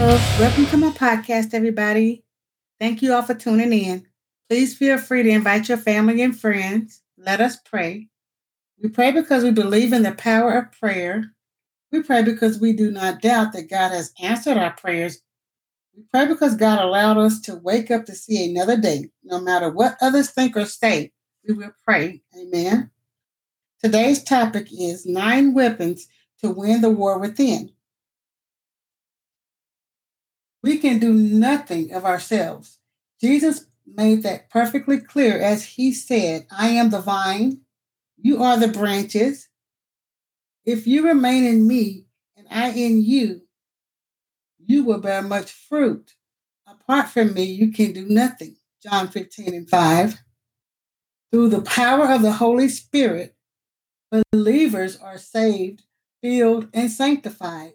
Welcome to my podcast, everybody. Thank you all for tuning in. Please feel free to invite your family and friends. Let us pray. We pray because we believe in the power of prayer. We pray because we do not doubt that God has answered our prayers. We pray because God allowed us to wake up to see another day. No matter what others think or say, we will pray. Amen. Today's topic is nine weapons to win the war within. We can do nothing of ourselves. Jesus made that perfectly clear as he said, I am the vine, you are the branches. If you remain in me and I in you, you will bear much fruit. Apart from me, you can do nothing. John 15 and 5. Through the power of the Holy Spirit, believers are saved, filled, and sanctified.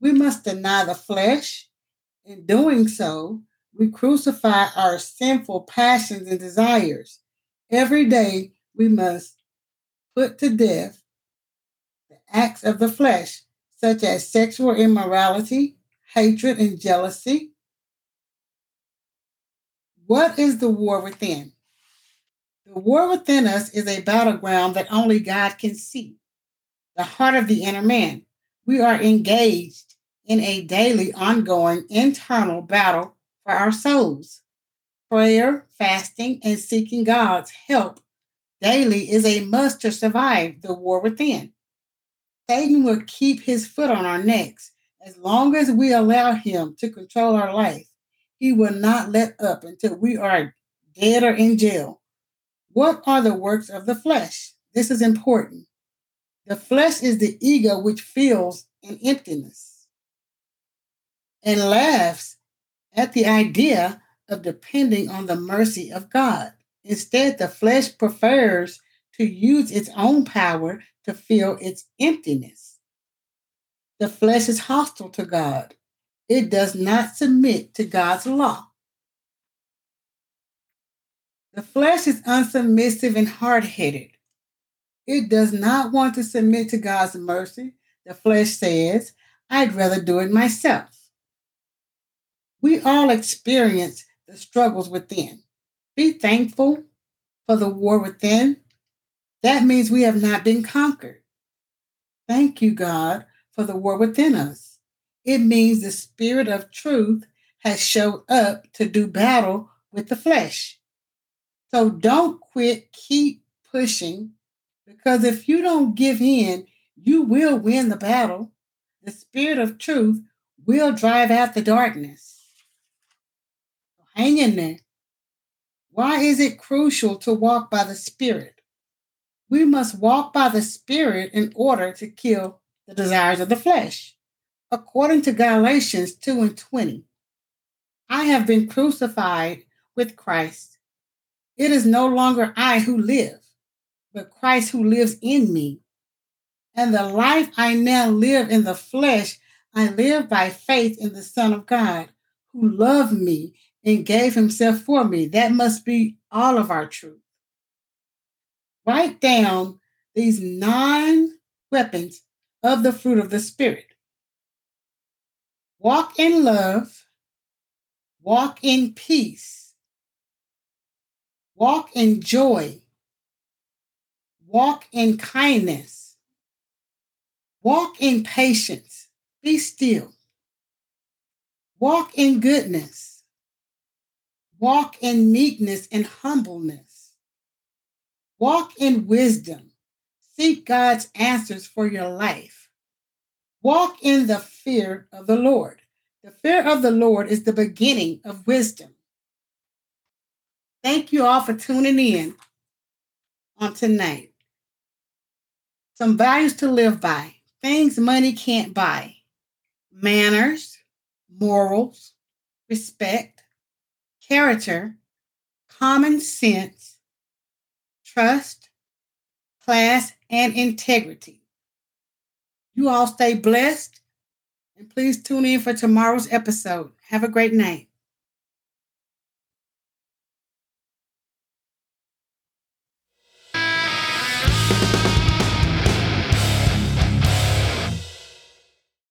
We must deny the flesh in doing so, we crucify our sinful passions and desires. Every day, we must put to death the acts of the flesh, such as sexual immorality, hatred, and jealousy. What is the war within? The war within us is a battleground that only God can see, the heart of the inner man. We are engaged in a daily, ongoing internal battle for our souls. Prayer, fasting, and seeking God's help daily is a must to survive the war within. Satan will keep his foot on our necks as long as we allow him to control our life. He will not let up until we are dead or in jail. What are the works of the flesh? This is important. The flesh is the ego which feels an emptiness and laughs at the idea of depending on the mercy of God. Instead, the flesh prefers to use its own power to fill its emptiness. The flesh is hostile to God. It does not submit to God's law. The flesh is unsubmissive and hard headed. It does not want to submit to God's mercy. The flesh says, I'd rather do it myself. We all experience the struggles within. Be thankful for the war within. That means we have not been conquered. Thank you, God, for the war within us. It means the spirit of truth has showed up to do battle with the flesh. So don't quit, keep pushing, because if you don't give in, you will win the battle. The spirit of truth will drive out the darkness. Hang in there. Why is it crucial to walk by the Spirit? We must walk by the Spirit in order to kill the desires of the flesh. According to Galatians 2 and 20, I have been crucified with Christ. It is no longer I who live, but Christ who lives in me. And the life I now live in the flesh, I live by faith in the Son of God, who loved me and gave himself for me. That must be all of our truth. Write down these nine weapons of the fruit of the Spirit. Walk in love, walk in peace, walk in joy, walk in kindness, walk in patience, be still, walk in goodness Walk in meekness and humbleness. Walk in wisdom. Seek God's answers for your life. Walk in the fear of the Lord. The fear of the Lord is the beginning of wisdom. Thank you all for tuning in on tonight. Some values to live by things money can't buy manners, morals, respect, character, common sense, trust, class, and integrity. You all stay blessed and please tune in for tomorrow's episode. Have a great night.